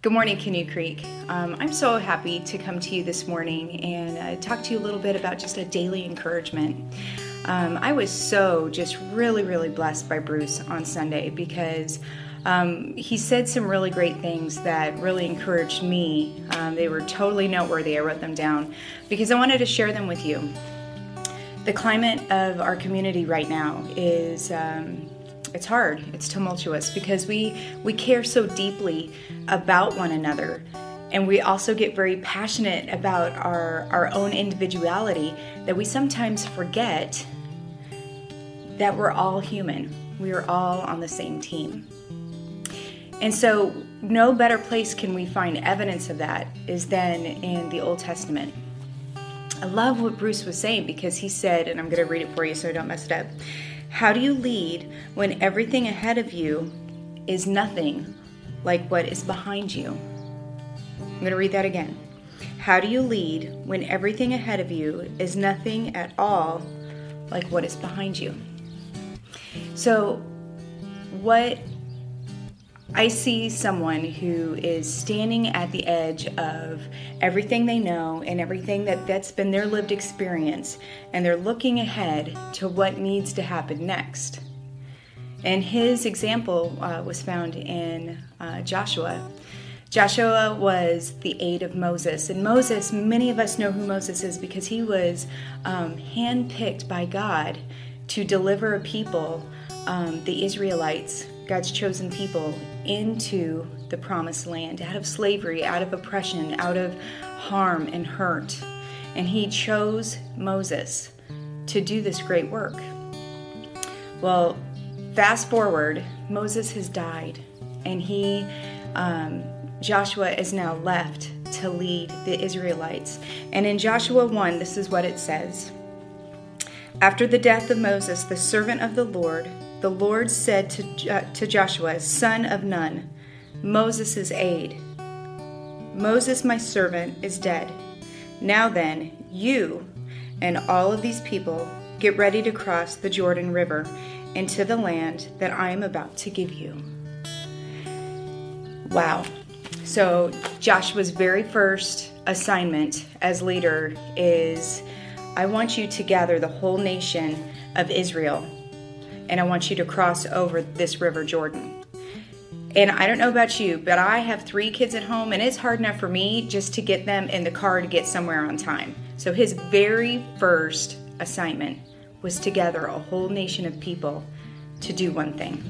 Good morning, Canoe Creek. Um, I'm so happy to come to you this morning and uh, talk to you a little bit about just a daily encouragement. Um, I was so just really, really blessed by Bruce on Sunday because um, he said some really great things that really encouraged me. Um, they were totally noteworthy. I wrote them down because I wanted to share them with you. The climate of our community right now is um, it's hard it's tumultuous because we we care so deeply about one another. And we also get very passionate about our our own individuality that we sometimes forget that we're all human. We are all on the same team. And so no better place can we find evidence of that is than in the old testament. I love what bruce was saying because he said and i'm going to read it for you so i don't mess it up how do you lead when everything ahead of you is nothing like what is behind you? I'm going to read that again. How do you lead when everything ahead of you is nothing at all like what is behind you? So, what I see someone who is standing at the edge of everything they know and everything that that's been their lived experience, and they're looking ahead to what needs to happen next. And his example uh, was found in uh, Joshua. Joshua was the aide of Moses. And Moses, many of us know who Moses is because he was um, handpicked by God to deliver a people, um, the Israelites, God's chosen people into the promised land, out of slavery, out of oppression, out of harm and hurt. And he chose Moses to do this great work. Well, fast forward, Moses has died, and he, um, Joshua, is now left to lead the Israelites. And in Joshua 1, this is what it says After the death of Moses, the servant of the Lord, the Lord said to, uh, to Joshua, son of Nun, Moses' aide, Moses, my servant, is dead. Now then, you and all of these people get ready to cross the Jordan River into the land that I am about to give you. Wow. So, Joshua's very first assignment as leader is I want you to gather the whole nation of Israel and I want you to cross over this river Jordan. And I don't know about you, but I have three kids at home, and it's hard enough for me just to get them in the car to get somewhere on time. So his very first assignment was to gather a whole nation of people to do one thing.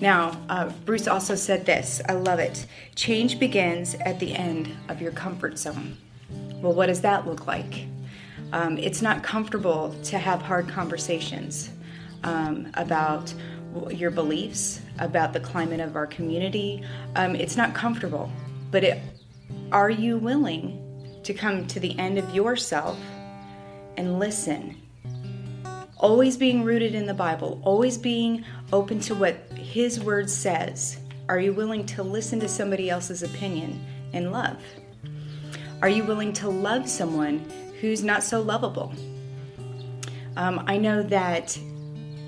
Now, uh, Bruce also said this I love it. Change begins at the end of your comfort zone. Well, what does that look like? Um, it's not comfortable to have hard conversations um, about your beliefs, about the climate of our community. Um, it's not comfortable, but it, are you willing to come to the end of yourself and listen? Always being rooted in the Bible, always being open to what His Word says. Are you willing to listen to somebody else's opinion and love? Are you willing to love someone who's not so lovable? Um, I know that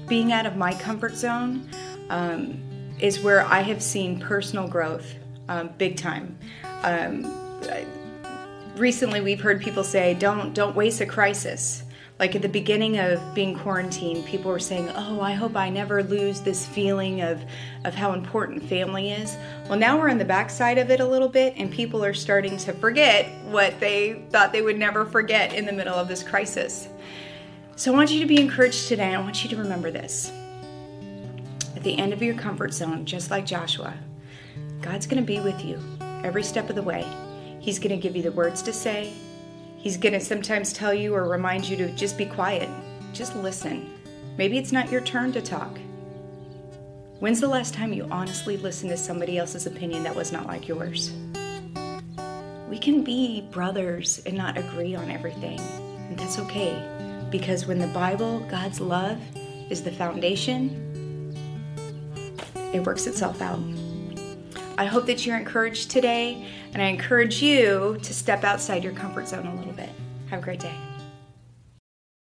being out of my comfort zone um, is where I have seen personal growth um, big time. Um, recently, we've heard people say, "Don't don't waste a crisis." Like at the beginning of being quarantined, people were saying, "Oh, I hope I never lose this feeling of of how important family is." Well, now we're on the backside of it a little bit, and people are starting to forget what they thought they would never forget in the middle of this crisis. So I want you to be encouraged today. I want you to remember this. At the end of your comfort zone, just like Joshua, God's going to be with you every step of the way. He's going to give you the words to say. He's going to sometimes tell you or remind you to just be quiet, just listen. Maybe it's not your turn to talk. When's the last time you honestly listened to somebody else's opinion that was not like yours? We can be brothers and not agree on everything, and that's okay because when the Bible, God's love, is the foundation, it works itself out. I hope that you're encouraged today, and I encourage you to step outside your comfort zone a little bit. Have a great day.